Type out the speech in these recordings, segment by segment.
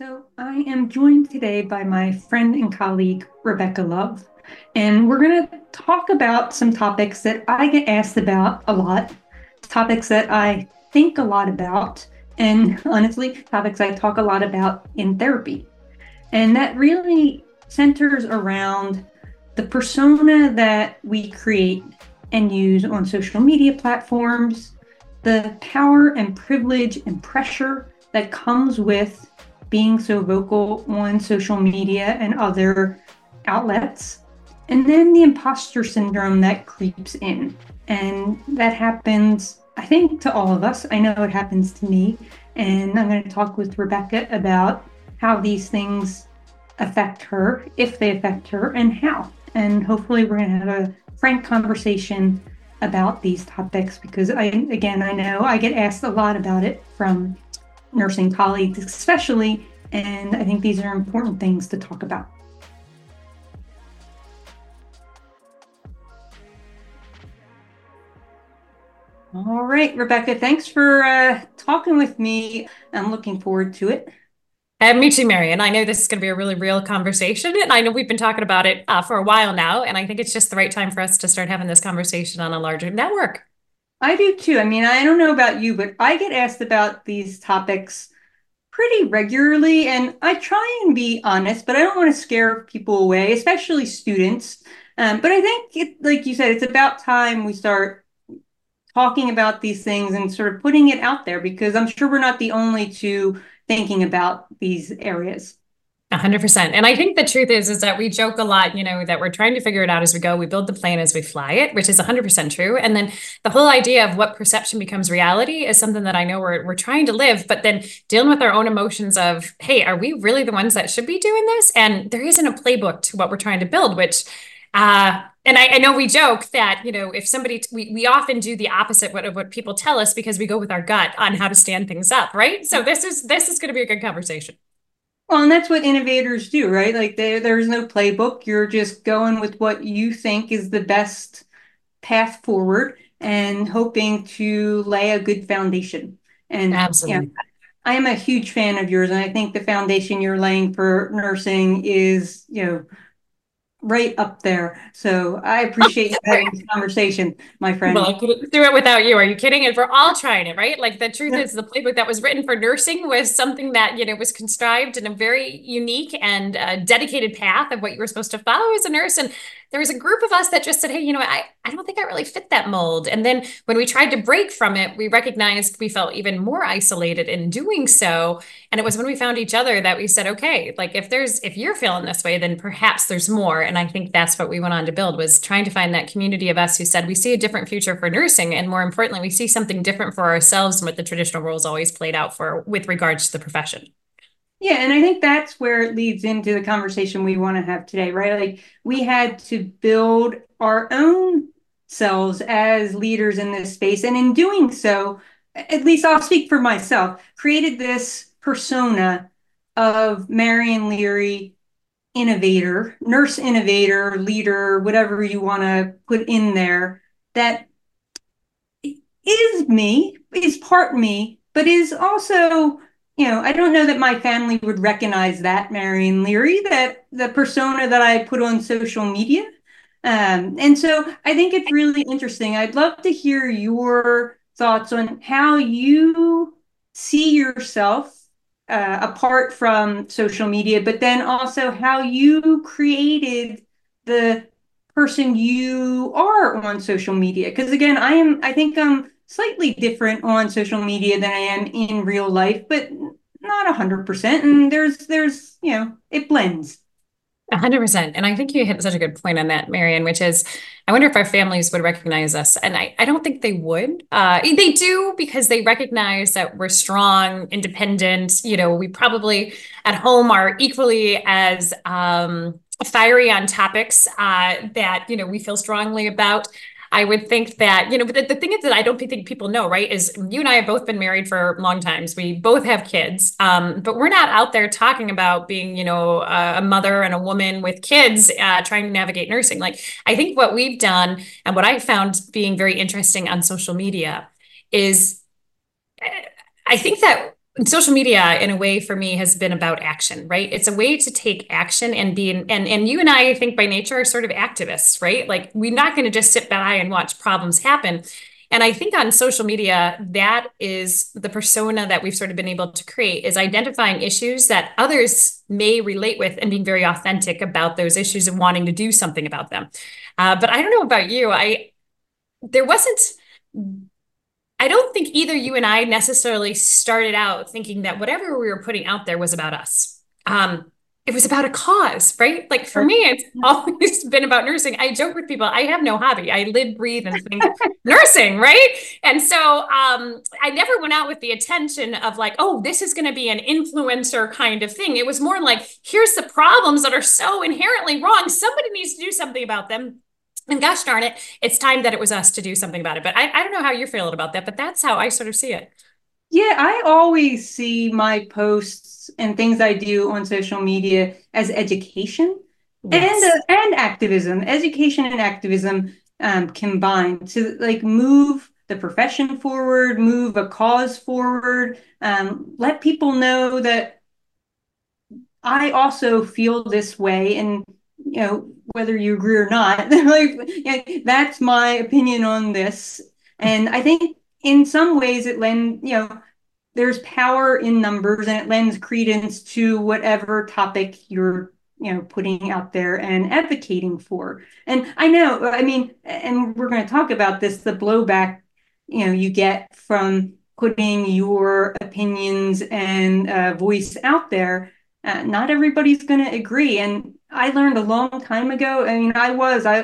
So, I am joined today by my friend and colleague, Rebecca Love, and we're going to talk about some topics that I get asked about a lot, topics that I think a lot about, and honestly, topics I talk a lot about in therapy. And that really centers around the persona that we create and use on social media platforms, the power and privilege and pressure that comes with being so vocal on social media and other outlets. And then the imposter syndrome that creeps in. And that happens, I think, to all of us. I know it happens to me. And I'm going to talk with Rebecca about how these things affect her, if they affect her, and how. And hopefully, we're going to have a frank conversation about these topics because I, again, I know I get asked a lot about it from nursing colleagues, especially. And I think these are important things to talk about. All right, Rebecca, thanks for uh, talking with me. I'm looking forward to it. And me too, Marion. I know this is going to be a really real conversation, and I know we've been talking about it uh, for a while now, and I think it's just the right time for us to start having this conversation on a larger network. I do too. I mean, I don't know about you, but I get asked about these topics pretty regularly, and I try and be honest, but I don't want to scare people away, especially students. Um, but I think, it, like you said, it's about time we start talking about these things and sort of putting it out there because I'm sure we're not the only two thinking about these areas. A hundred percent. And I think the truth is, is that we joke a lot, you know, that we're trying to figure it out as we go. We build the plane as we fly it, which is a hundred percent true. And then the whole idea of what perception becomes reality is something that I know we're, we're trying to live, but then dealing with our own emotions of, Hey, are we really the ones that should be doing this? And there isn't a playbook to what we're trying to build, which, uh, and I, I, know we joke that you know if somebody we, we often do the opposite what, of what people tell us because we go with our gut on how to stand things up right so this is this is going to be a good conversation well, and that's what innovators do, right? Like there, there's no playbook. You're just going with what you think is the best path forward and hoping to lay a good foundation. And absolutely. Yeah, I am a huge fan of yours, and I think the foundation you're laying for nursing is, you know, right up there. So I appreciate you having this conversation, my friend. Well, I couldn't do it without you. Are you kidding? And we're all trying it, right? Like the truth yeah. is the playbook that was written for nursing was something that, you know, was contrived in a very unique and uh, dedicated path of what you were supposed to follow as a nurse. And there was a group of us that just said, hey, you know, I, I don't think I really fit that mold. And then when we tried to break from it, we recognized we felt even more isolated in doing so. And it was when we found each other that we said, okay, like if there's, if you're feeling this way, then perhaps there's more. And I think that's what we went on to build was trying to find that community of us who said, we see a different future for nursing. And more importantly, we see something different for ourselves and what the traditional roles always played out for with regards to the profession. Yeah, and I think that's where it leads into the conversation we want to have today, right? Like we had to build our own selves as leaders in this space. And in doing so, at least I'll speak for myself, created this persona of Marion Leary, innovator, nurse innovator, leader, whatever you want to put in there, that is me, is part me, but is also you know, I don't know that my family would recognize that Marion Leary, that the persona that I put on social media. Um, and so I think it's really interesting. I'd love to hear your thoughts on how you see yourself uh, apart from social media, but then also how you created the person you are on social media. Because again, I am, I think I'm slightly different on social media than I am in real life, but not a hundred percent. And there's there's you know it blends. A hundred percent. And I think you hit such a good point on that, Marion, which is I wonder if our families would recognize us. And I, I don't think they would. Uh, they do because they recognize that we're strong, independent. You know, we probably at home are equally as um, fiery on topics uh, that, you know, we feel strongly about. I would think that, you know, but the, the thing is that I don't think people know, right? Is you and I have both been married for long times. We both have kids, um, but we're not out there talking about being, you know, a, mother and a woman with kids uh, trying to navigate nursing. Like, I think what we've done and what I found being very interesting on social media is I think that social media in a way for me has been about action right? It's a way to take action and be and and you and i i think by nature are sort of activists right? Like we're not going to just sit by and watch problems happen. And i think on social media that is the persona that we've sort of been able to create is identifying issues that others may relate with and being very authentic about those issues and wanting to do something about them. Uh, but i don't know about you i there wasn't I don't think either you and I necessarily started out thinking that whatever we were putting out there was about us. Um, it was about a cause, right? Like for me, it's always been about nursing. I joke with people, I have no hobby. I live, breathe, and think nursing, right? And so um, I never went out with the attention of like, oh, this is going to be an influencer kind of thing. It was more like, here's the problems that are so inherently wrong. Somebody needs to do something about them and gosh darn it, it's time that it was us to do something about it. But I, I don't know how you're feeling about that, but that's how I sort of see it. Yeah, I always see my posts and things I do on social media as education yes. and uh, and activism, education and activism um, combined to like move the profession forward, move a cause forward, um, let people know that I also feel this way and you know whether you agree or not. Like yeah, that's my opinion on this. And i think in some ways it lends you know there's power in numbers and it lends credence to whatever topic you're you know putting out there and advocating for. And i know i mean and we're going to talk about this the blowback you know you get from putting your opinions and uh, voice out there uh, not everybody's going to agree and I learned a long time ago. I mean, I was I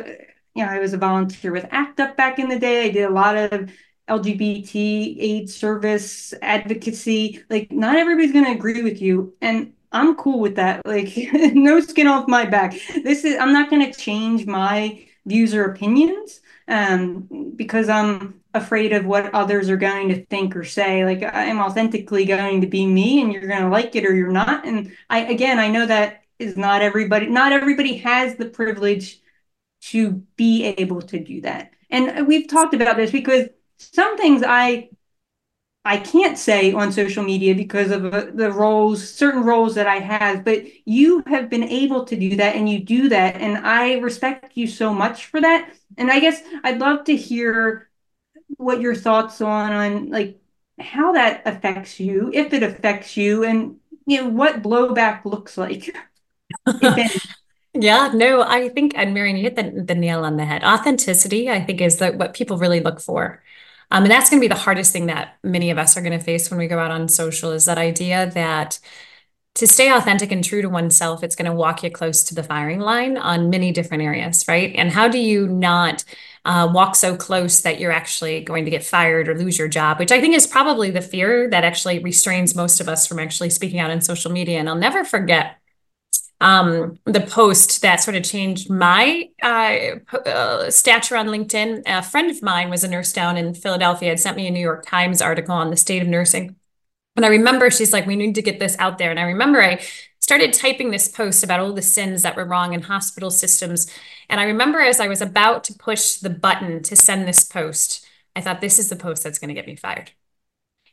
you know I was a volunteer with ACT UP back in the day. I did a lot of LGBT AIDS service advocacy. Like, not everybody's going to agree with you, and I'm cool with that. Like, no skin off my back. This is I'm not going to change my views or opinions um, because I'm afraid of what others are going to think or say. Like I'm authentically going to be me, and you're going to like it or you're not. And I again, I know that is not everybody not everybody has the privilege to be able to do that and we've talked about this because some things i i can't say on social media because of uh, the roles certain roles that i have but you have been able to do that and you do that and i respect you so much for that and i guess i'd love to hear what your thoughts on on like how that affects you if it affects you and you know what blowback looks like Yeah, no, I think, and Marion, you hit the, the nail on the head. Authenticity, I think, is the, what people really look for. Um, and that's going to be the hardest thing that many of us are going to face when we go out on social is that idea that to stay authentic and true to oneself, it's going to walk you close to the firing line on many different areas, right? And how do you not uh, walk so close that you're actually going to get fired or lose your job, which I think is probably the fear that actually restrains most of us from actually speaking out on social media. And I'll never forget um, the post that sort of changed my uh, uh, stature on LinkedIn. A friend of mine was a nurse down in Philadelphia, had sent me a New York Times article on the state of nursing. And I remember she's like, we need to get this out there. And I remember I started typing this post about all the sins that were wrong in hospital systems. And I remember as I was about to push the button to send this post, I thought, this is the post that's going to get me fired.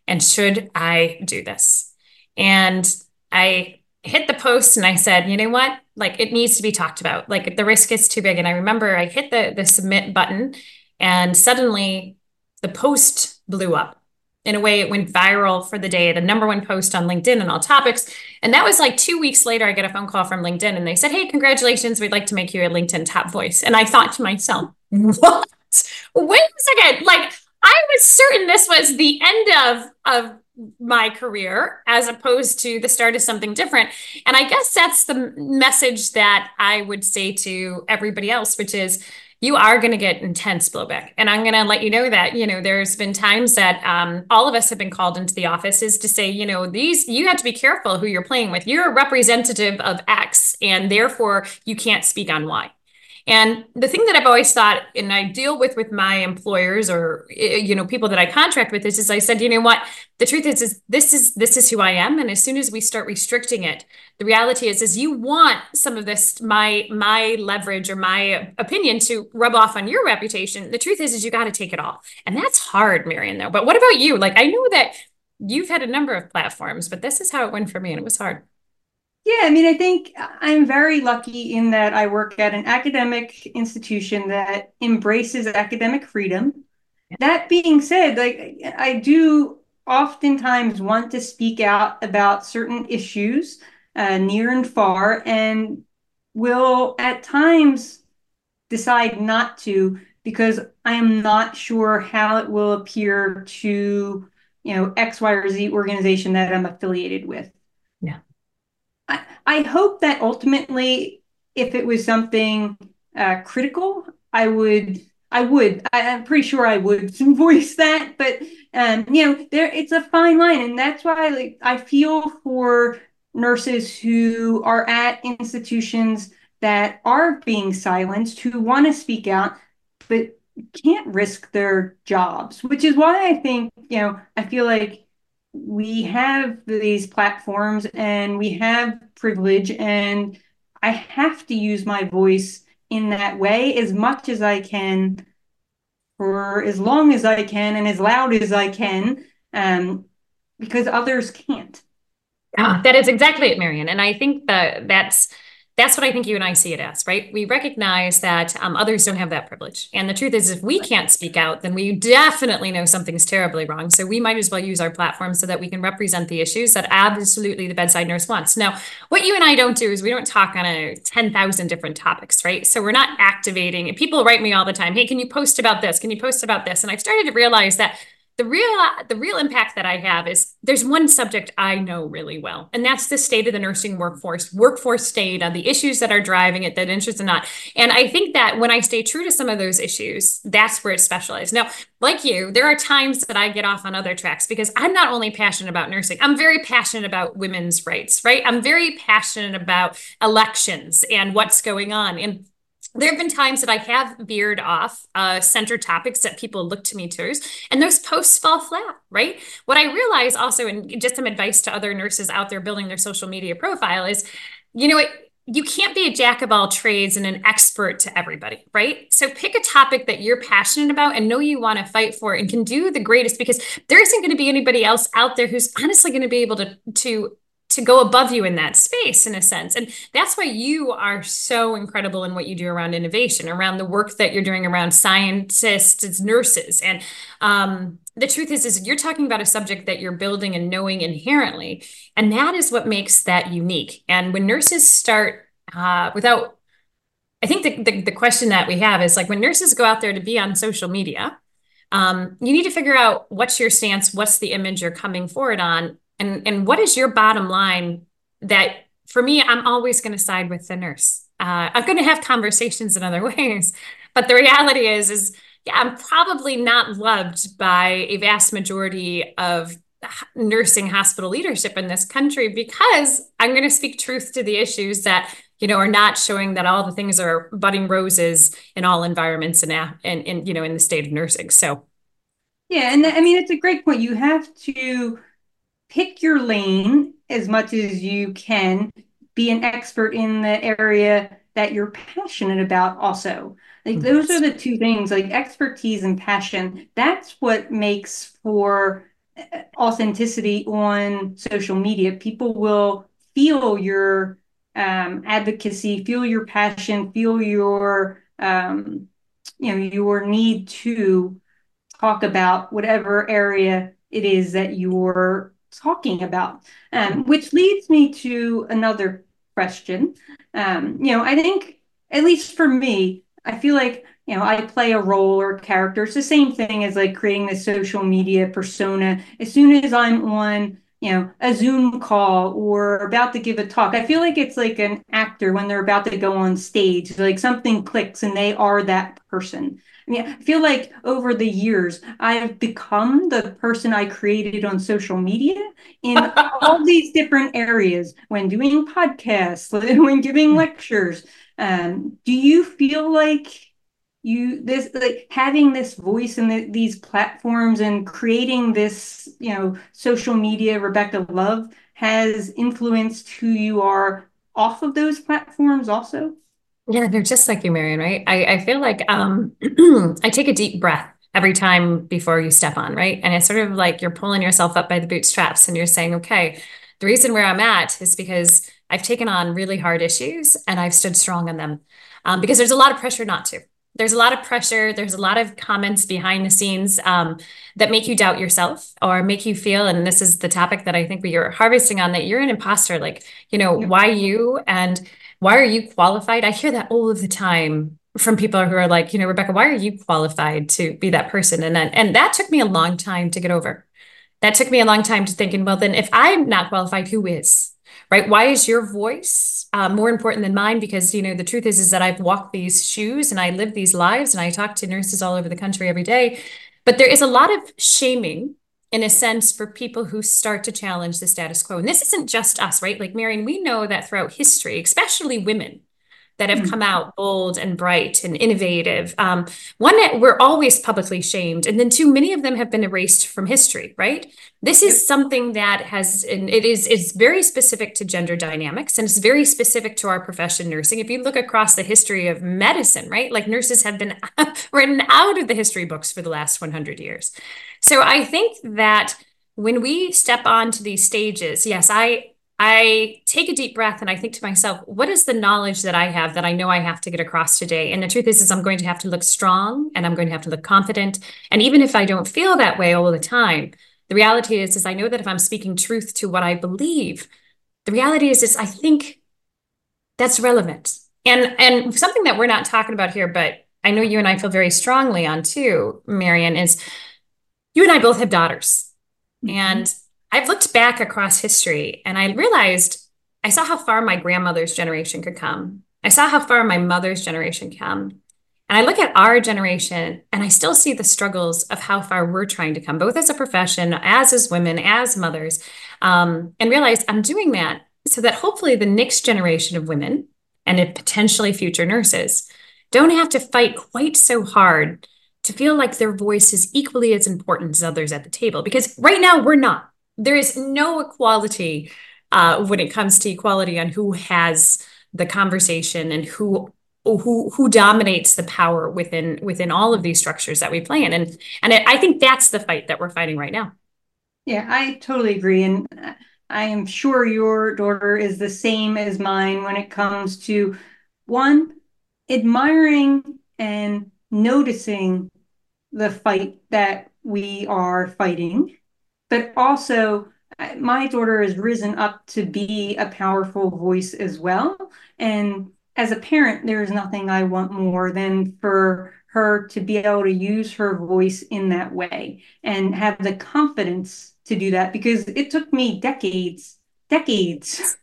And should I do this? And I hit the post and I said, you know what? Like it needs to be talked about. Like the risk is too big. And I remember I hit the the submit button and suddenly the post blew up. In a way, it went viral for the day, the number one post on LinkedIn and all topics. And that was like two weeks later, I get a phone call from LinkedIn and they said, Hey, congratulations. We'd like to make you a LinkedIn top voice. And I thought to myself, What? Wait a second. Like I was certain this was the end of of my career as opposed to the start of something different. And I guess that's the message that I would say to everybody else, which is you are going to get intense blowback. And I'm going to let you know that, you know, there's been times that um, all of us have been called into the offices to say, you know, these, you have to be careful who you're playing with. You're a representative of X, and therefore you can't speak on Y. And the thing that I've always thought, and I deal with with my employers or eh, you know people that I contract with, is, is I said, you know what, the truth is, is this is this is who I am, and as soon as we start restricting it, the reality is, is you want some of this my my leverage or my opinion to rub off on your reputation. The truth is, is you got to take it all, and that's hard, Marion. Though, but what about you? Like I know that you've had a number of platforms, but this is how it went for me, and it was hard. Yeah, I mean, I think I'm very lucky in that I work at an academic institution that embraces academic freedom. That being said, like I do oftentimes want to speak out about certain issues uh, near and far, and will at times decide not to because I am not sure how it will appear to you know X, Y, or Z organization that I'm affiliated with. I, I hope that ultimately, if it was something uh, critical, I would I would. I, am pretty sure I would voice that, but um, you know, there it's a fine line, and that's why like I feel for nurses who are at institutions that are being silenced, who want to speak out, but can't risk their jobs, which is why I think, you know, I feel like we have these platforms and we have privilege, and I have to use my voice in that way as much as I can for as long as I can and as loud as I can, um, because others can't. Yeah, that is exactly it, Marion. And I think that that's that's what I think you and I see it as, right? We recognize that um, others don't have that privilege. And the truth is, if we can't speak out, then we definitely know something's terribly wrong. So we might as well use our platform so that we can represent the issues that absolutely the bedside nurse wants. Now, what you and I don't do is we don't talk on a 10,000 different topics, right? So we're not activating. People write me all the time, hey, can you post about this? Can you post about this? And I've started to realize that the real the real impact that I have is there's one subject I know really well, and that's the state of the nursing workforce, workforce state, on the issues that are driving it, that interest or not. And I think that when I stay true to some of those issues, that's where it's specialized. Now, like you, there are times that I get off on other tracks because I'm not only passionate about nursing, I'm very passionate about women's rights, right? I'm very passionate about elections and what's going on. And there have been times that I have veered off uh, center topics that people look to me to, and those posts fall flat, right? What I realize also, and just some advice to other nurses out there building their social media profile is, you know, you can't be a jack of all trades and an expert to everybody, right? So pick a topic that you're passionate about and know you want to fight for and can do the greatest because there isn't going to be anybody else out there who's honestly going to be able to to to go above you in that space in a sense. And that's why you are so incredible in what you do around innovation around the work that you're doing around scientists nurses. And um, the truth is is you're talking about a subject that you're building and knowing inherently and that is what makes that unique. And when nurses start uh, without i think the, the, the question that we have is like when nurses go out there to be on social media um, you need to figure out what's your stance what's the image you're coming forward on and and what is your bottom line that for me i'm always going to side with the nurse. Uh, i'm going to have conversations in other ways but the reality is is yeah i'm probably not loved by a vast majority of nursing hospital leadership in this country because i'm going to speak truth to the issues that you know are not showing that all the things are budding roses in all environments and in, in you know in the state of nursing. So yeah and i mean it's a great point. You have to pick your lane as much as you can, be an expert in the area that you're passionate about also. Like those are the two things, like expertise and passion. That's what makes for uh, authenticity on social media. People will feel your um, advocacy, feel your passion, feel your um, you know your need to talk about whatever area it is that you're talking about, um, which leads me to another question. Um, you know, I think, at least for me, I feel like, you know, I play a role or a character. It's the same thing as like creating the social media persona. As soon as I'm on, you know, a Zoom call or about to give a talk, I feel like it's like an actor when they're about to go on stage, like something clicks and they are that person. I mean, I feel like over the years, I've become the person I created on social media in all these different areas when doing podcasts, when giving hmm. lectures. Um, do you feel like you this like having this voice in the, these platforms and creating this you know social media rebecca love has influenced who you are off of those platforms also yeah, they're just like you, Marion, right? I, I feel like um, I take a deep breath every time before you step on, right? And it's sort of like you're pulling yourself up by the bootstraps and you're saying, okay, the reason where I'm at is because I've taken on really hard issues and I've stood strong on them. Um, because there's a lot of pressure not to. There's a lot of pressure. There's a lot of comments behind the scenes um, that make you doubt yourself or make you feel. And this is the topic that I think we are harvesting on that you're an imposter. Like, you know, yeah. why you and why are you qualified? I hear that all of the time from people who are like, you know, Rebecca, why are you qualified to be that person? And then, and that took me a long time to get over. That took me a long time to thinking, well, then if I'm not qualified, who is? Right? Why is your voice uh, more important than mine? Because you know the truth is is that I've walked these shoes and I live these lives and I talk to nurses all over the country every day. But there is a lot of shaming in a sense for people who start to challenge the status quo. And this isn't just us, right? Like Marion, we know that throughout history, especially women, that have come mm-hmm. out bold and bright and innovative. Um, one that we're always publicly shamed, and then two, many of them have been erased from history. Right? This is something that has, and it is, it's very specific to gender dynamics, and it's very specific to our profession, nursing. If you look across the history of medicine, right, like nurses have been written out of the history books for the last 100 years. So I think that when we step onto these stages, yes, I I take a deep breath and I think to myself, what is the knowledge that I have that I know I have to get across today? And the truth is, is I'm going to have to look strong and I'm going to have to look confident. And even if I don't feel that way all the time, the reality is, is I know that if I'm speaking truth to what I believe, the reality is, is I think that's relevant. And and something that we're not talking about here, but I know you and I feel very strongly on too, Marion, is you and I both have daughters. Mm-hmm. And I've looked back across history and I realized I saw how far my grandmother's generation could come. I saw how far my mother's generation come. And I look at our generation and I still see the struggles of how far we're trying to come, both as a profession, as as women, as mothers, um, and realize I'm doing that so that hopefully the next generation of women and potentially future nurses don't have to fight quite so hard to feel like their voice is equally as important as others at the table. Because right now we're not there is no equality uh, when it comes to equality on who has the conversation and who who who dominates the power within within all of these structures that we play in. And and I think that's the fight that we're fighting right now. Yeah i totally agree. And i am sure your daughter is the same as mine when it comes to one admiring and noticing the fight that we are fighting but also my daughter has risen up to be a powerful voice as well. And as a parent, there is nothing I want more than for her to be able to use her voice in that way and have the confidence to do that because it took me decades, decades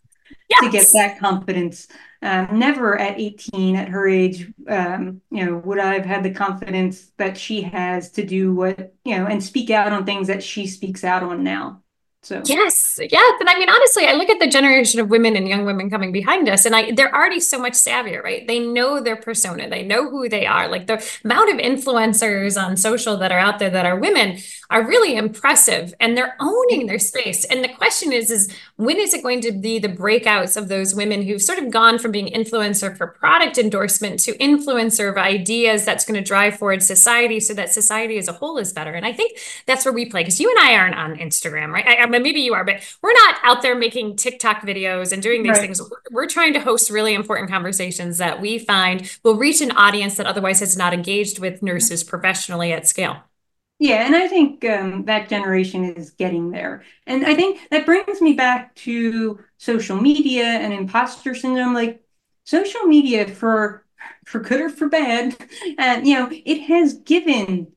yes. to get that confidence. Um, never at 18 at her age, um, you know, would I have had the confidence that she has to do what, you know, and speak out on things that she speaks out on now. So yes, yes. And I mean, honestly, I look at the generation of women and young women coming behind us, and I they're already so much savvier, right? They know their persona, they know who they are. Like the amount of influencers on social that are out there that are women are really impressive and they're owning their space. And the question is, is when is it going to be the breakouts of those women who've sort of gone from being influencer for product endorsement to influencer of ideas that's going to drive forward society so that society as a whole is better? And I think that's where we play because you and I aren't on Instagram, right? I, I mean, maybe you are, but we're not out there making TikTok videos and doing these right. things. We're, trying to host really important conversations that we find will reach an audience that otherwise has not engaged with nurses professionally at scale. Yeah, and I think um, that generation is getting there. And I think that brings me back to social media and imposter syndrome. Like social media, for for good or for bad, and uh, you know, it has given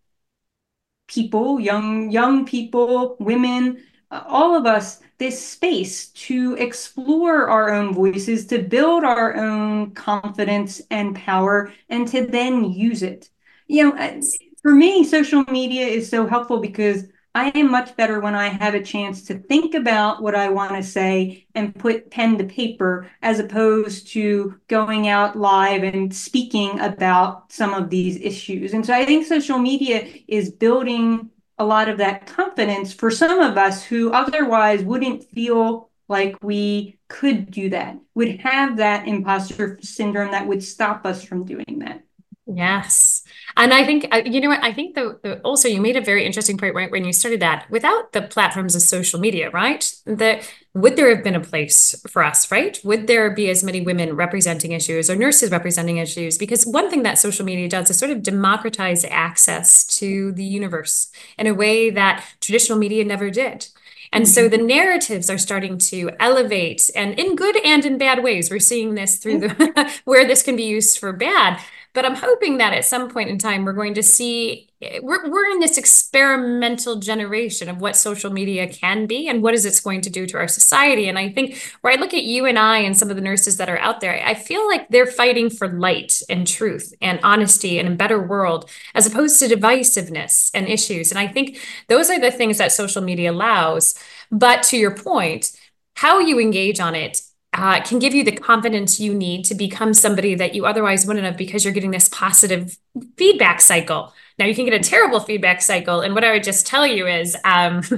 people, young young people, women, all of us, this space to explore our own voices, to build our own confidence and power, and to then use it. You know for me, social media is so helpful because I am much better when I have a chance to think about what I want to say and put pen to paper as opposed to going out live and speaking about some of these issues. And so I think social media is building a lot of that confidence for some of us who otherwise wouldn't feel like we could do that, would have that imposter syndrome that would stop us from doing that. Yes. And I think, uh, you know what, I think the, the, also you made a very interesting point right when you started that without the platforms of social media, right? That would there have been a place for us, right? Would there be as many women representing issues or nurses representing issues? Because one thing that social media does is sort of democratize access to the universe in a way that traditional media never did. And so the narratives are starting to elevate and in good and in bad ways. We're seeing this through the where this can be used for bad. But I'm hoping that at some point in time, we're going to see we're, we're in this experimental generation of what social media can be and what is it's going to do to our society. And I think where I look at you and I and some of the nurses that are out there, I feel like they're fighting for light and truth and honesty and a better world as opposed to divisiveness and issues. And I think those are the things that social media allows. But to your point, how you engage on it uh, can give you the confidence you need to become somebody that you otherwise wouldn't have because you're getting this positive feedback cycle. Now you can get a terrible feedback cycle. And what I would just tell you is um,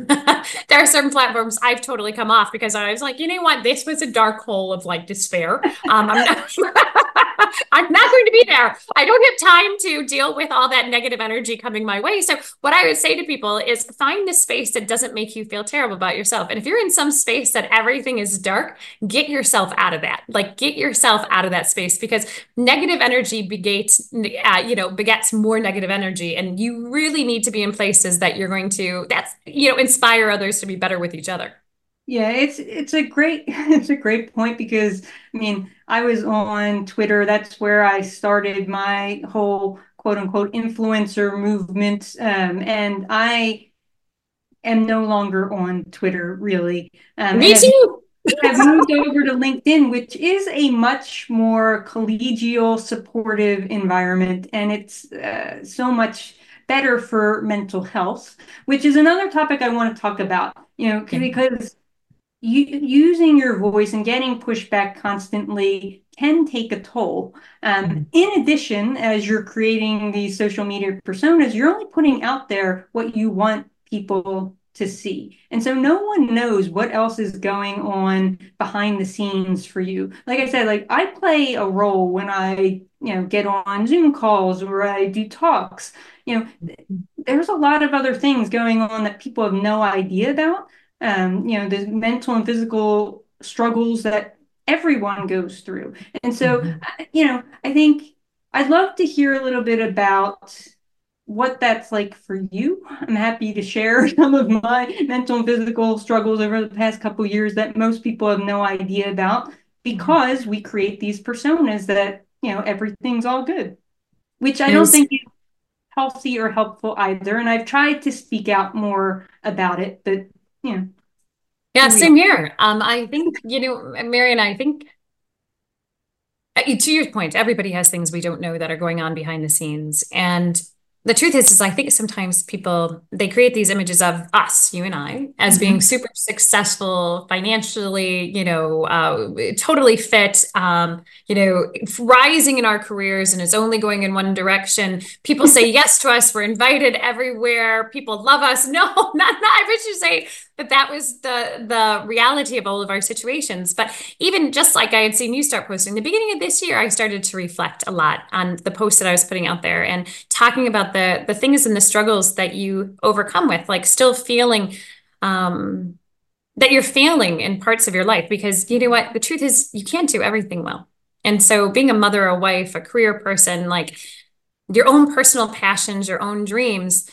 there are certain platforms I've totally come off because I was like, you know what? This was a dark hole of like despair. Um, I'm not I'm not going to be there. I don't have time to deal with all that negative energy coming my way. So, what I would say to people is find the space that doesn't make you feel terrible about yourself. And if you're in some space that everything is dark, get yourself out of that. Like, get yourself out of that space because negative energy begets, uh, you know, begets more negative energy. And you really need to be in places that you're going to, that's, you know, inspire others to be better with each other. Yeah, it's it's a great it's a great point because I mean I was on Twitter. That's where I started my whole quote unquote influencer movement, um, and I am no longer on Twitter really. Um, Me too. have moved over to LinkedIn, which is a much more collegial, supportive environment, and it's uh, so much better for mental health, which is another topic I want to talk about. You know, because using your voice and getting pushback constantly can take a toll. Um, mm-hmm. in addition, as you're creating these social media personas, you're only putting out there what you want people to see. And so no one knows what else is going on behind the scenes for you. Like I said, like I play a role when I, you know, get on Zoom calls or I do talks. You know, mm-hmm. there's a lot of other things going on that people have no idea about um, you know, the mental and physical struggles that everyone goes through. And so, mm-hmm. you know, I think I'd love to hear a little bit about what that's like for you. I'm happy to share some of my mental and physical struggles over the past couple years that most people have no idea about because we create these personas that, you know, everything's all good, which I don't think is healthy or helpful either. And I've tried to speak out more about it, but yeah. Yeah, same here. Um, I think, you know, Marion I think uh, to your point, everybody has things we don't know that are going on behind the scenes. And the truth is, is I think sometimes people they create these images of us, you and I, as mm-hmm. being super successful financially, you know, uh, totally fit, um, you know, rising in our careers, and it's only going in one direction. People say yes to us. We're invited everywhere. People love us. No, not not. I wish you say that that was the the reality of all of our situations. But even just like i had seen you start posting the beginning of this year i started to reflect a lot on the posts that i was putting out there and talking about the the things and the struggles that you overcome with like still feeling um that you're failing in parts of your life because you know what? The truth is you can't do everything well. And so being a mother a wife a career person like your own personal passions your own dreams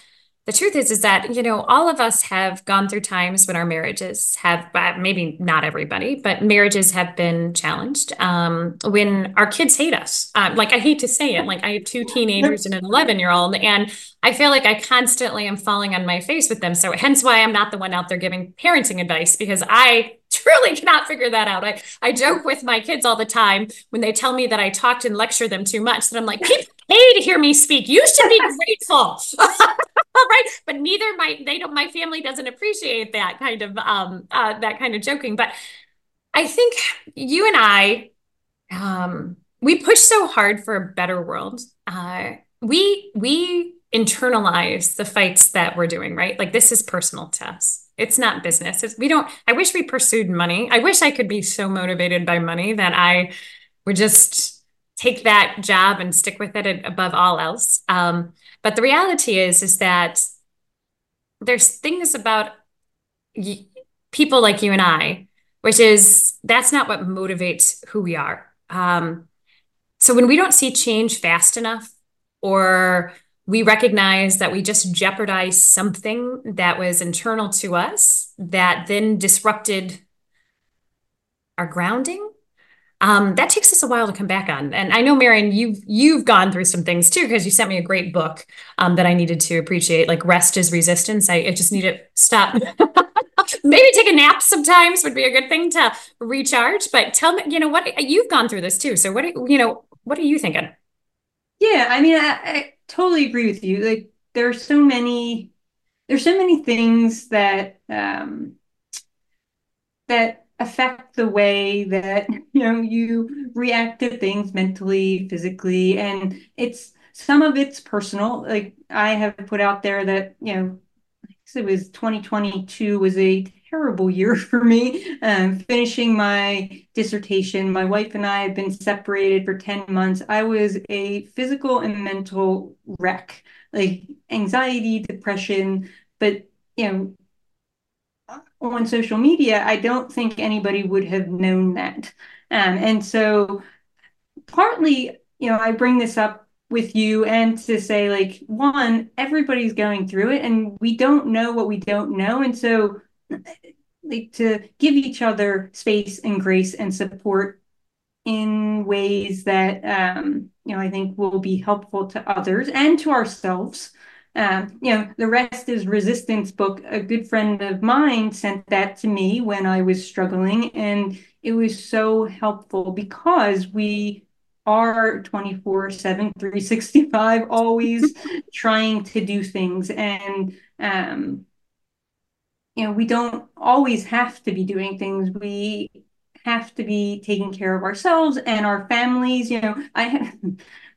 the truth is is that you know all of us have gone through times when our marriages have uh, maybe not everybody but marriages have been challenged um, when our kids hate us uh, like i hate to say it like i have two teenagers and an 11 year old and i feel like i constantly am falling on my face with them so hence why i'm not the one out there giving parenting advice because i truly cannot figure that out. I, I joke with my kids all the time when they tell me that I talked and lecture them too much that I'm like, people pay to hear me speak. You should be grateful. right. But neither my they don't my family doesn't appreciate that kind of um uh, that kind of joking. But I think you and I um we push so hard for a better world. Uh we we internalize the fights that we're doing, right? Like this is personal to us. It's not business. It's, we don't, I wish we pursued money. I wish I could be so motivated by money that I would just take that job and stick with it above all else. Um, but the reality is, is that there's things about y- people like you and I, which is that's not what motivates who we are. Um, so when we don't see change fast enough, or we recognize that we just jeopardized something that was internal to us that then disrupted our grounding um, that takes us a while to come back on. And I know, Marion, you've you've gone through some things too because you sent me a great book um, that I needed to appreciate. Like rest is resistance. I, I just need to stop. Maybe take a nap sometimes would be a good thing to recharge. But tell me, you know, what you've gone through this too. So what you know, what are you thinking? Yeah, I mean, I, I totally agree with you. Like there's so many, there's so many things that um, that affect the way that you know you react to things mentally physically and it's some of it's personal. Like i have put out there that you know it was 2022 was a terrible year for me. Um, finishing my dissertation my wife and i had been separated for 10 months. I was a physical and mental wreck like anxiety depression but you know on social media, I don't think anybody would have known that. Um, and so partly, you know, I bring this up with you and to say like one everybody's going through it and we don't know what we don't know and so like to give each other space and grace and support in ways that um, you know I think will be helpful to others and to ourselves um, you know, the rest is resistance book. A good friend of mine sent that to me when I was struggling, and it was so helpful because we are 24 7 365 always trying to do things. And um you know we don't always have to be doing things. We have to be taking care of ourselves and our families. You know i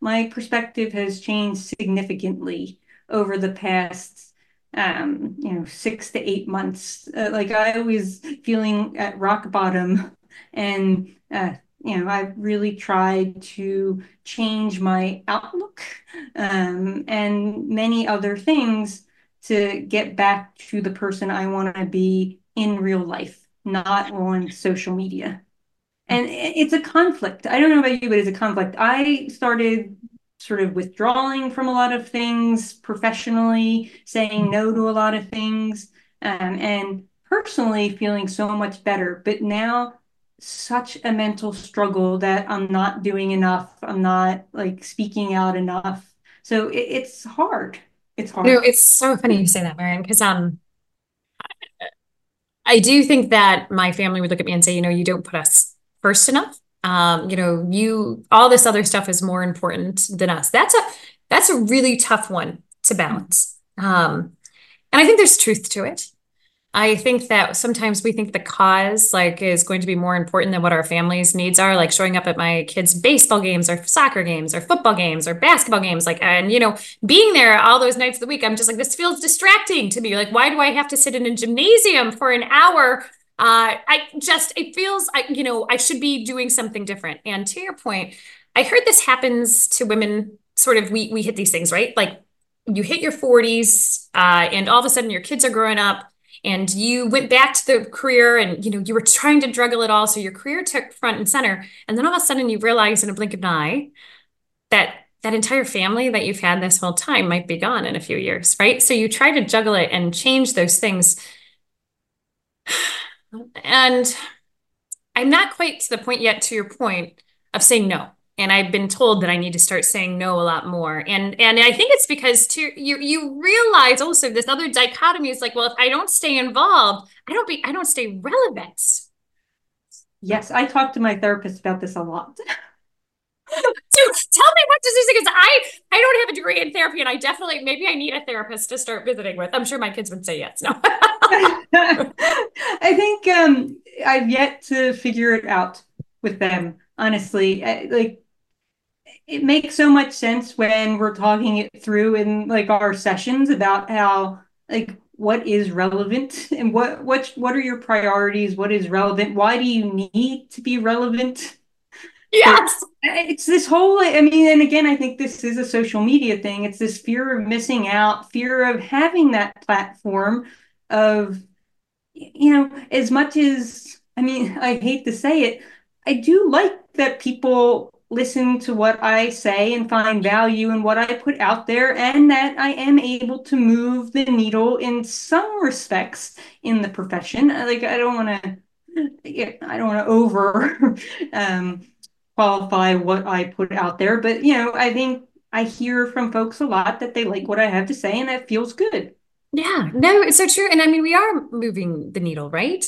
my perspective has changed significantly over the past um, you know, six to eight months. Uh, like I was feeling at rock bottom, and uh, you know, I've really tried to change my outlook um, and many other things to get back to the person I want to be in real life, not on social media. And it's a conflict. I don't know about you, but it's a conflict. I started sort of withdrawing from a lot of things professionally, saying no to a lot of things, um, and personally feeling so much better. But now, such a mental struggle that I'm not doing enough. I'm not like speaking out enough. So it, it's hard. It's hard. No, it's so funny you say that, Marion, because um, I do think that my family would look at me and say, you know, you don't put us first enough um, you know, you all this other stuff is more important than us. That's a that's a really tough one to balance. Um, and I think there's truth to it. I think that sometimes we think the cause like is going to be more important than what our family's needs are, like showing up at my kids' baseball games or soccer games or football games or basketball games. Like, and you know, being there all those nights of the week, I'm just like, this feels distracting to me. Like, why do I have to sit in a gymnasium for an hour uh, I just, it feels, I, you know, I should be doing something different. And to your point, I heard this happens to women sort of, we, we hit these things, right? Like you hit your 40s uh, and all of a sudden your kids are growing up and you went back to the career and you know you were trying to juggle it all so your career took front and center and then all of a sudden you realize in a blink of an eye that that entire family that you've had this whole time might be gone in a few years right so you try to juggle it and change those things and I'm not quite to the point yet, to your point, of saying no. And I've been told that I need to start saying no a lot more. And and I think it's because to you you realize also this other dichotomy is like, well, if I don't stay involved, I don't be I don't stay relevant. Yes, I talk to my therapist about this a lot. so tell me what does this because I I don't have a degree in therapy and I definitely maybe I need a therapist to start visiting with. I'm sure my kids would say yes. No. I think um, I've yet to figure it out with them, honestly. I, like, it makes so much sense when we're talking it through in like our sessions about how like what is relevant and what what what are your priorities what is relevant why do you need to be relevant Yes. It's this whole, I mean, and again, I think this is a social media thing. It's this fear of missing out, fear of having that platform of, you know, as much as, I mean, I hate to say it, I do like that people listen to what I say and find value in what I put out there, and that I am able to move the needle in some respects in the profession. Like, I don't want to. I don't want to over um, qualify what I put out there, but you know, I think I hear from folks a lot that they like what I have to say, and that feels good. Yeah, no, it's so true. And I mean, we are moving the needle, right?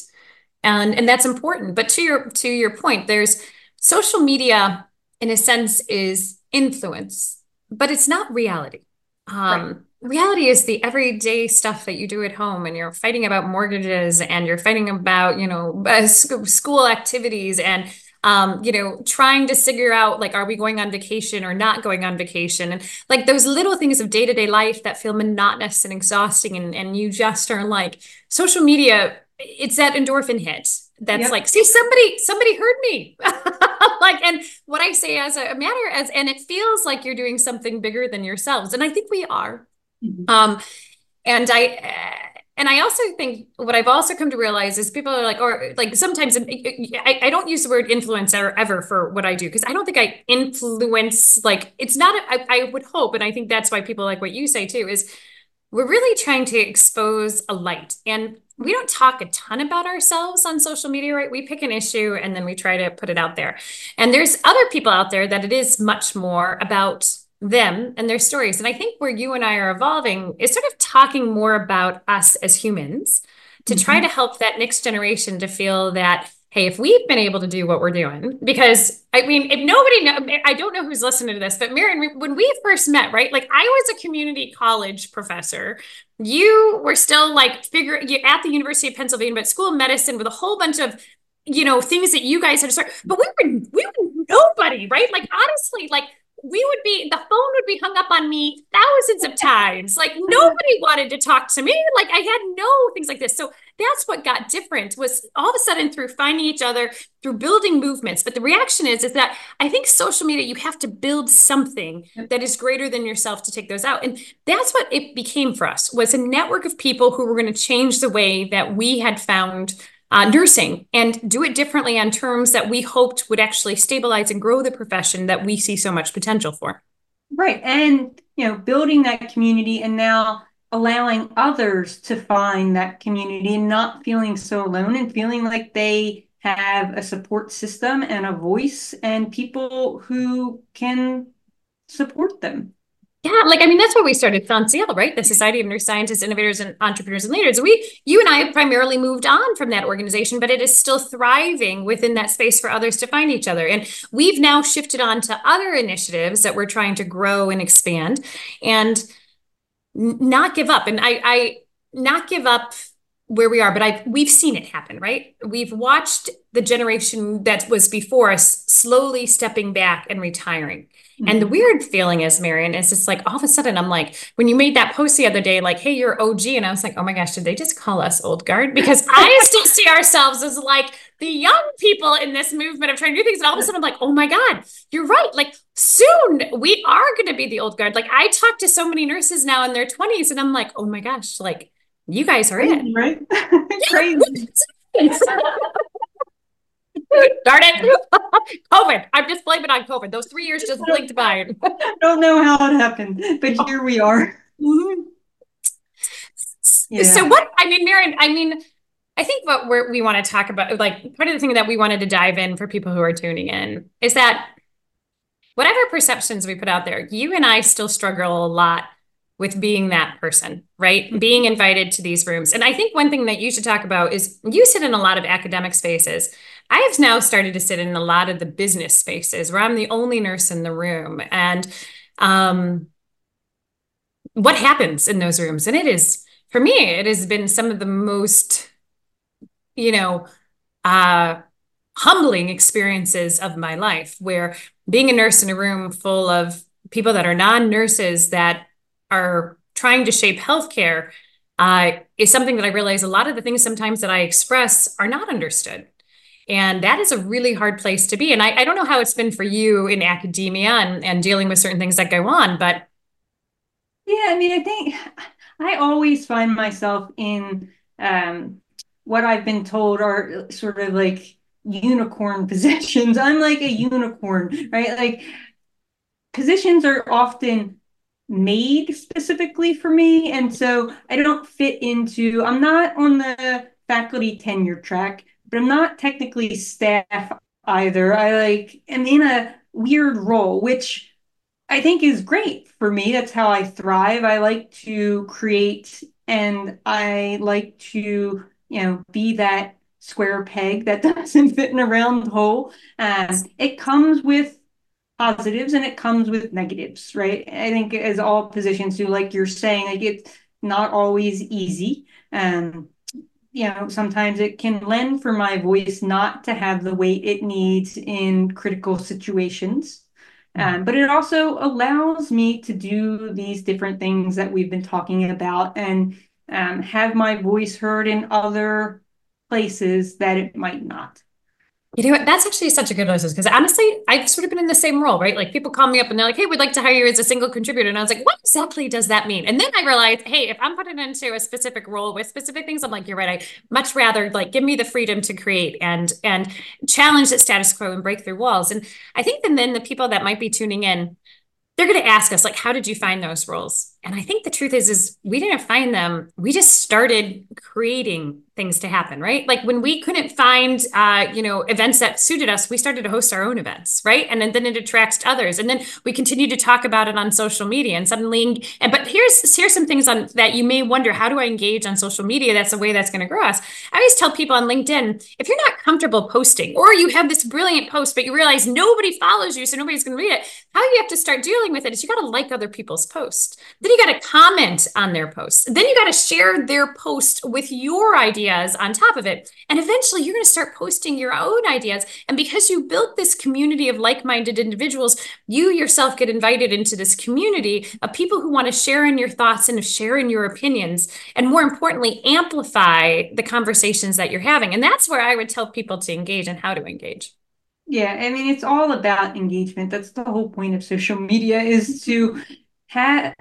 And and that's important. But to your to your point, there's social media in a sense is influence, but it's not reality. Um, right reality is the everyday stuff that you do at home and you're fighting about mortgages and you're fighting about you know uh, school activities and um, you know, trying to figure out like, are we going on vacation or not going on vacation? And like those little things of day to day life that feel monotonous and exhausting. And, and you just are like, social media, it's that endorphin hit that's yep. like, see, somebody, somebody heard me. like, and what I say as a matter as, and it feels like you're doing something bigger than yourselves. And I think we are. Mm-hmm. Um, and I, and I also think what I've also come to realize is people are like, or like sometimes I, I don't use the word influencer ever for what I do because I don't think I influence, like, it's not, a, I, I would hope, and I think that's why people like what you say too, is we're really trying to expose a light. And we don't talk a ton about ourselves on social media, right? We pick an issue and then we try to put it out there. And there's other people out there that it is much more about them and their stories. And I think where you and I are evolving is sort of talking more about us as humans to mm-hmm. try to help that next generation to feel that hey if we've been able to do what we're doing because i mean if nobody know i don't know who's listening to this but Marion, when we first met right like i was a community college professor you were still like figure you at the university of pennsylvania but school of medicine with a whole bunch of you know things that you guys had to start but we were we were nobody right like honestly like we would be the phone would be hung up on me thousands of times. Like nobody wanted to talk to me. Like i had no things like this. So that's what got different was all of a sudden through finding each other through building movements. But the reaction is is that i think social media you have to build something that is greater than yourself to take those out. And that's what it became for us was a network of people who were going to change the way that we had found uh, nursing and do it differently on terms that we hoped would actually stabilize and grow the profession that we see so much potential for. Right. And, you know, building that community and now allowing others to find that community and not feeling so alone and feeling like they have a support system and a voice and people who can support them. Yeah, like I mean, that's why we started SONSIEL, right? The Society of Nurse Scientists, Innovators, and Entrepreneurs and Leaders. We, you and I, have primarily moved on from that organization, but it is still thriving within that space for others to find each other. And we've now shifted on to other initiatives that we're trying to grow and expand, and not give up. And I, I not give up where we are, but I've we've seen it happen, right? We've watched the generation that was before us slowly stepping back and retiring. Mm-hmm. And the mm-hmm. weird feeling is, Marion, is just like all of a sudden I'm like, when you made that post the other day, like, hey, you're OG. And I was like, oh my gosh, did they just call us old guard? Because I still see ourselves as like the young people in this movement of trying to do things. And all of a sudden I'm like, oh my God, you're right. Like soon we are going to be the old guard. Like I talk to so many nurses now in their 20s and I'm like, oh my gosh, like you guys are it. Right? Crazy. Darn it. COVID. I'm just blaming on COVID. Those three years just blinked by. I don't know how it happened, but here we are. Mm-hmm. Yeah. So what I mean, Marion, I mean, I think what we we want to talk about, like part of the thing that we wanted to dive in for people who are tuning in is that whatever perceptions we put out there, you and I still struggle a lot with being that person, right? Mm-hmm. Being invited to these rooms. And I think one thing that you should talk about is you sit in a lot of academic spaces. I have now started to sit in a lot of the business spaces where I'm the only nurse in the room. And um, what happens in those rooms? And it is, for me, it has been some of the most, you know, uh, humbling experiences of my life where being a nurse in a room full of people that are non-nurses that are trying to shape healthcare uh, is something that I realize a lot of the things sometimes that I express are not understood. And that is a really hard place to be. And I, I don't know how it's been for you in academia and, and dealing with certain things that go on, but. Yeah, I mean, I think I always find myself in um, what I've been told are sort of like unicorn positions. I'm like a unicorn, right? Like positions are often made specifically for me. And so I don't fit into, I'm not on the faculty tenure track, but I'm not technically staff either. I like am in a weird role, which I think is great for me. That's how I thrive. I like to create and I like to, you know, be that square peg that doesn't fit in a round hole. Um, it comes with positives and it comes with negatives, right? I think as all positions do, like you're saying, like it's not always easy. Um, you know, sometimes it can lend for my voice not to have the weight it needs in critical situations. Um, but it also allows me to do these different things that we've been talking about and um, have my voice heard in other places that it might not. You know what? That's actually such a good list because honestly, I've sort of been in the same role, right? Like people call me up and they're like, "Hey, we'd like to hire you as a single contributor," and I was like, "What exactly does that mean?" And then I realized, hey, if I'm putting into a specific role with specific things, I'm like, "You're right. I much rather like give me the freedom to create and and challenge the status quo and break through walls." And I think then then the people that might be tuning in, they're going to ask us like, "How did you find those roles?" And I think the truth is, is we didn't find them. We just started creating things to happen, right? Like when we couldn't find, uh, you know, events that suited us, we started to host our own events, right? And then, then it attracts others, and then we continue to talk about it on social media. And suddenly, and but here's here's some things on that you may wonder: how do I engage on social media? That's a way that's going to grow us. I always tell people on LinkedIn, if you're not comfortable posting, or you have this brilliant post, but you realize nobody follows you, so nobody's going to read it. How you have to start dealing with it is you got to like other people's posts. Then you got to comment on their posts. Then you got to share their post with your ideas on top of it. And eventually you're going to start posting your own ideas. And because you built this community of like minded individuals, you yourself get invited into this community of people who want to share in your thoughts and share in your opinions. And more importantly, amplify the conversations that you're having. And that's where I would tell people to engage and how to engage. Yeah, I mean, it's all about engagement. That's the whole point of social media is to have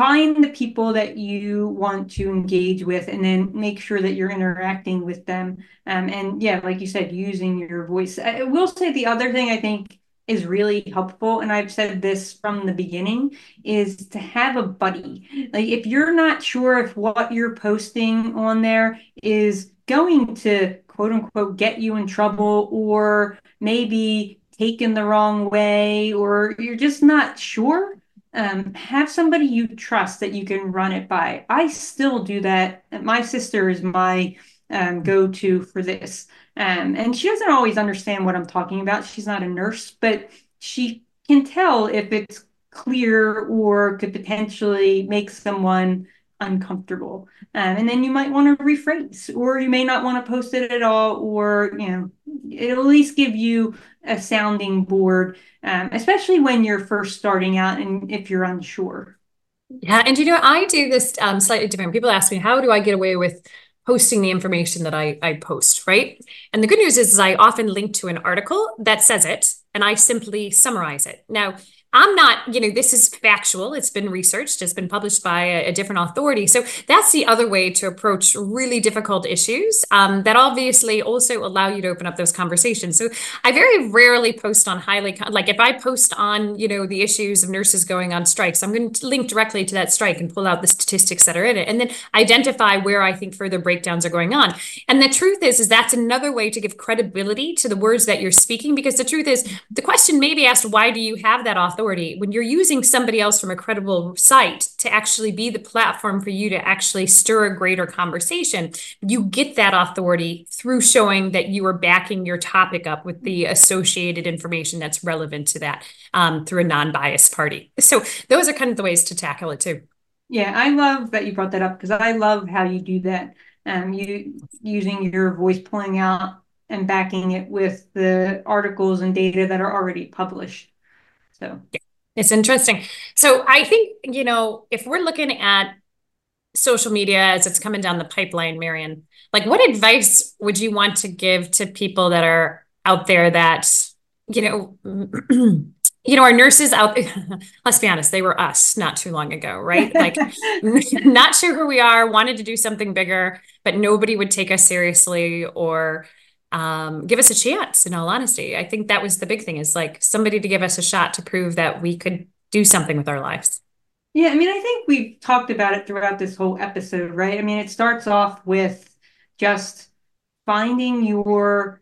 find the people that you want to engage with and then make sure that you're interacting with them. Um, and yeah like you said using your voice. I will say the other thing i think is really helpful and i've said this from the beginning is to have a buddy. Like if you're not sure if what you're posting on there is going to quote unquote get you in trouble or maybe taken the wrong way or you're just not sure um, have somebody you trust that you can run it by. I still do that. My sister is my um, go to for this. Um, and she doesn't always understand what I'm talking about. She's not a nurse, but she can tell if it's clear or could potentially make someone uncomfortable. Um, and then you might want to rephrase, or you may not want to post it at all, or, you know, it'll at least give you a sounding board, um, especially when you're first starting out and if you're unsure. Yeah. And you know, I do this um, slightly different. People ask me, how do I get away with posting the information that I, I post, right? And the good news is, is I often link to an article that says it and I simply summarize it. Now, I'm not, you know, this is factual. It's been researched, it's been published by a, a different authority. So that's the other way to approach really difficult issues um, that obviously also allow you to open up those conversations. So I very rarely post on highly, like if I post on, you know, the issues of nurses going on strikes, I'm going to link directly to that strike and pull out the statistics that are in it and then identify where I think further breakdowns are going on. And the truth is, is that's another way to give credibility to the words that you're speaking because the truth is the question may be asked, why do you have that author? Authority when you're using somebody else from a credible site to actually be the platform for you to actually stir a greater conversation you get that authority through showing that you are backing your topic up with the associated information that's relevant to that um, through a non-biased party. So those are kind of the ways to tackle it too. Yeah i love that you brought that up because i love how you do that. Um, you using your voice pulling out and backing it with the articles and data that are already published so it's interesting. So I think, you know, if we're looking at social media as it's coming down the pipeline, Marion, like what advice would you want to give to people that are out there that, you know, you know, our nurses out, let's be honest, they were us not too long ago, right? Like, not sure who we are, wanted to do something bigger, but nobody would take us seriously or um, give us a chance, in all honesty. I think that was the big thing is like somebody to give us a shot to prove that we could do something with our lives. Yeah, I mean, I think we've talked about it throughout this whole episode, right? I mean, it starts off with just finding your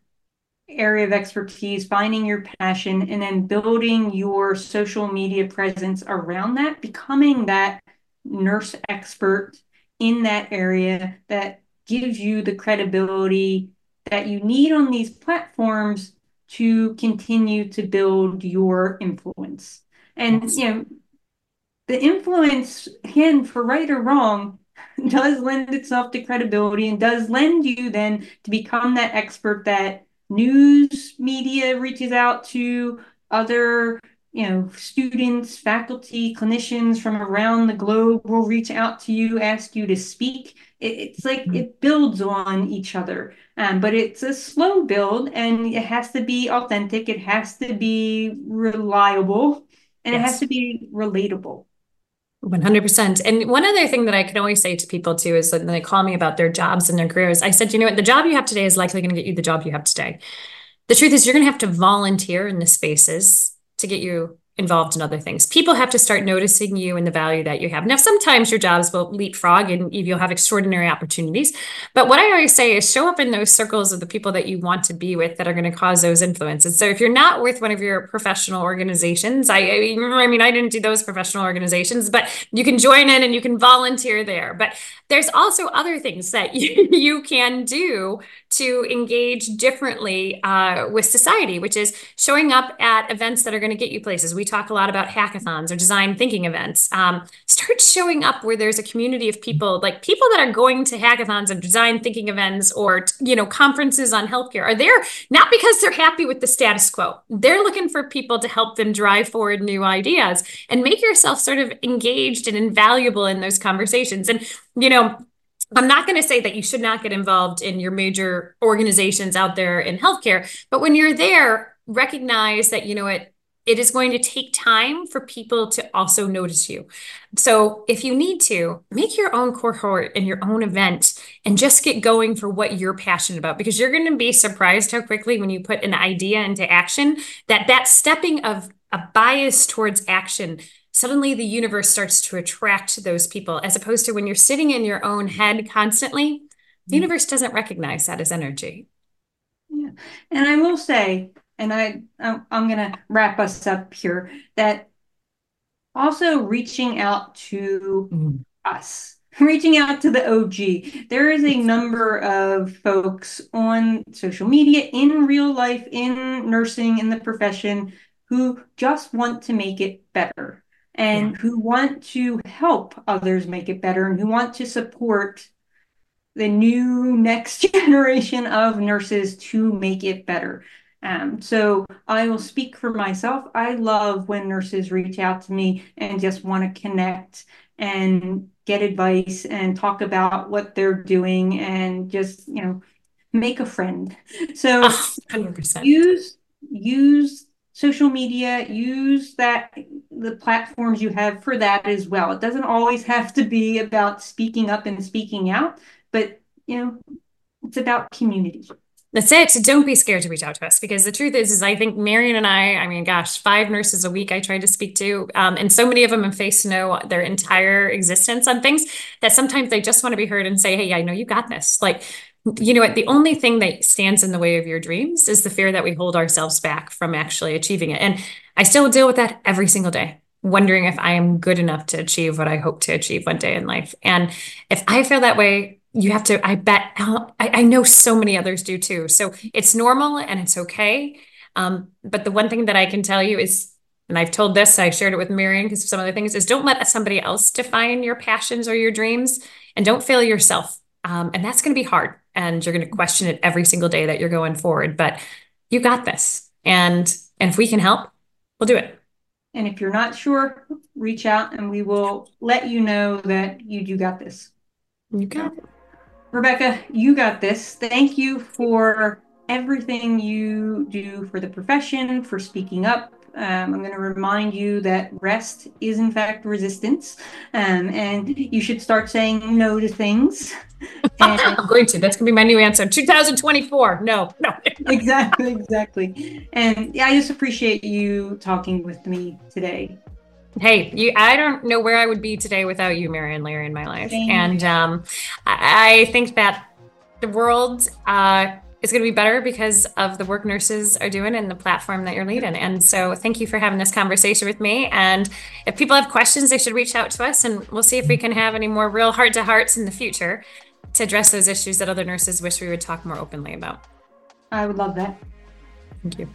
area of expertise, finding your passion, and then building your social media presence around that, becoming that nurse expert in that area that gives you the credibility that you need on these platforms to continue to build your influence. And, you know, the influence, again, for right or wrong, does lend itself to credibility and does lend you then to become that expert that news media reaches out to other you know students faculty clinicians from around the globe will reach out to you ask you to speak it's like mm-hmm. it builds on each other um, but it's a slow build and it has to be authentic it has to be reliable and yes. it has to be relatable 100%. And one other thing that I can always say to people too is that when they call me about their jobs and their careers, I said, you know what, the job you have today is likely going to get you the job you have today. The truth is, you're going to have to volunteer in the spaces to get you involved in other things. People have to start noticing you and the value that you have. Now, sometimes your jobs will leapfrog and you'll have extraordinary opportunities. But what I always say is show up in those circles of the people that you want to be with that are going to cause those influences. So if you're not with one of your professional organizations, I, I mean, I didn't do those professional organizations, but you can join in and you can volunteer there. But there's also other things that you, you can do to engage differently uh, with society, which is showing up at events that are going to get you places. We talk a lot about hackathons or design thinking events. Um, start showing up where there's a community of people, like people that are going to hackathons and design thinking events or you know conferences on healthcare are there not because they're happy with the status quo. They're looking for people to help them drive forward new ideas and make yourself sort of engaged and invaluable in those conversations. And you know I'm not going to say that you should not get involved in your major organizations out there in healthcare, but when you're there, recognize that, you know what, it is going to take time for people to also notice you. So if you need to, make your own cohort and your own event and just get going for what you're passionate about because you're going to be surprised how quickly when you put an idea into action that that stepping of a bias towards action suddenly the universe starts to attract those people as opposed to when you're sitting in your own head constantly the mm. universe doesn't recognize that as energy yeah and i will say and i i'm, I'm going to wrap us up here that also reaching out to mm. us reaching out to the OG. There is a number of folks on social media, in real life, in nursing, in the profession, who just want to make it better and yeah. who want to help others make it better and who want to support the new next generation of nurses to make it better. Um, so I will speak for myself. I love when nurses reach out to me and just want to connect and get advice and talk about what they're doing and just, you know, make a friend. So 100%. use use social media, use that the platforms you have for that as well. It doesn't always have to be about speaking up and speaking out, but you know, it's about community. That's it. Don't be scared to reach out to us because the truth is, is I think Marion and I, I mean, gosh, five nurses a week I try to speak to, um, and so many of them have faced know their entire existence on things that sometimes they just want to be heard and say, "Hey, I know you got this." Like you know what? The only thing that stands in the way of your dreams is the fear that we hold ourselves back from actually achieving it. And I still deal with that every single day, wondering if I am good enough to achieve what I hope to achieve one day in life. And if I feel that way, you have to, I bet, I, I know so many others do too. So it's normal and it's okay. Um, but the one thing that I can tell you is, and I've told this, I shared it with Marion because of some other things, is don't let somebody else define your passions or your dreams and don't fail yourself. Um, and that's going to be hard and you're going to question it every single day that you're going forward but you got this and and if we can help we'll do it and if you're not sure reach out and we will let you know that you do got this You got it. Rebecca, you got this. Thank you for everything you do for the profession, for speaking up. Um, I'm going to remind you that rest is, in fact, resistance. Um, and you should start saying no to things. And, I'm going to. That's going to be my new answer. 2024. No, no. exactly, exactly. And yeah, I just appreciate you talking with me today. Hey, you, I don't know where I would be today without you, Marion Leary, in my life. Same. And um, I, I, think that the world uh, is going to be better because of the work nurses are doing and the platform that you're leading. And so thank you for having this conversation with me. And if people have questions, they should reach out to us and we'll see if we can have any more real heart to hearts in the future to address those issues that other nurses wish we would talk more openly about. I would love that. Thank you.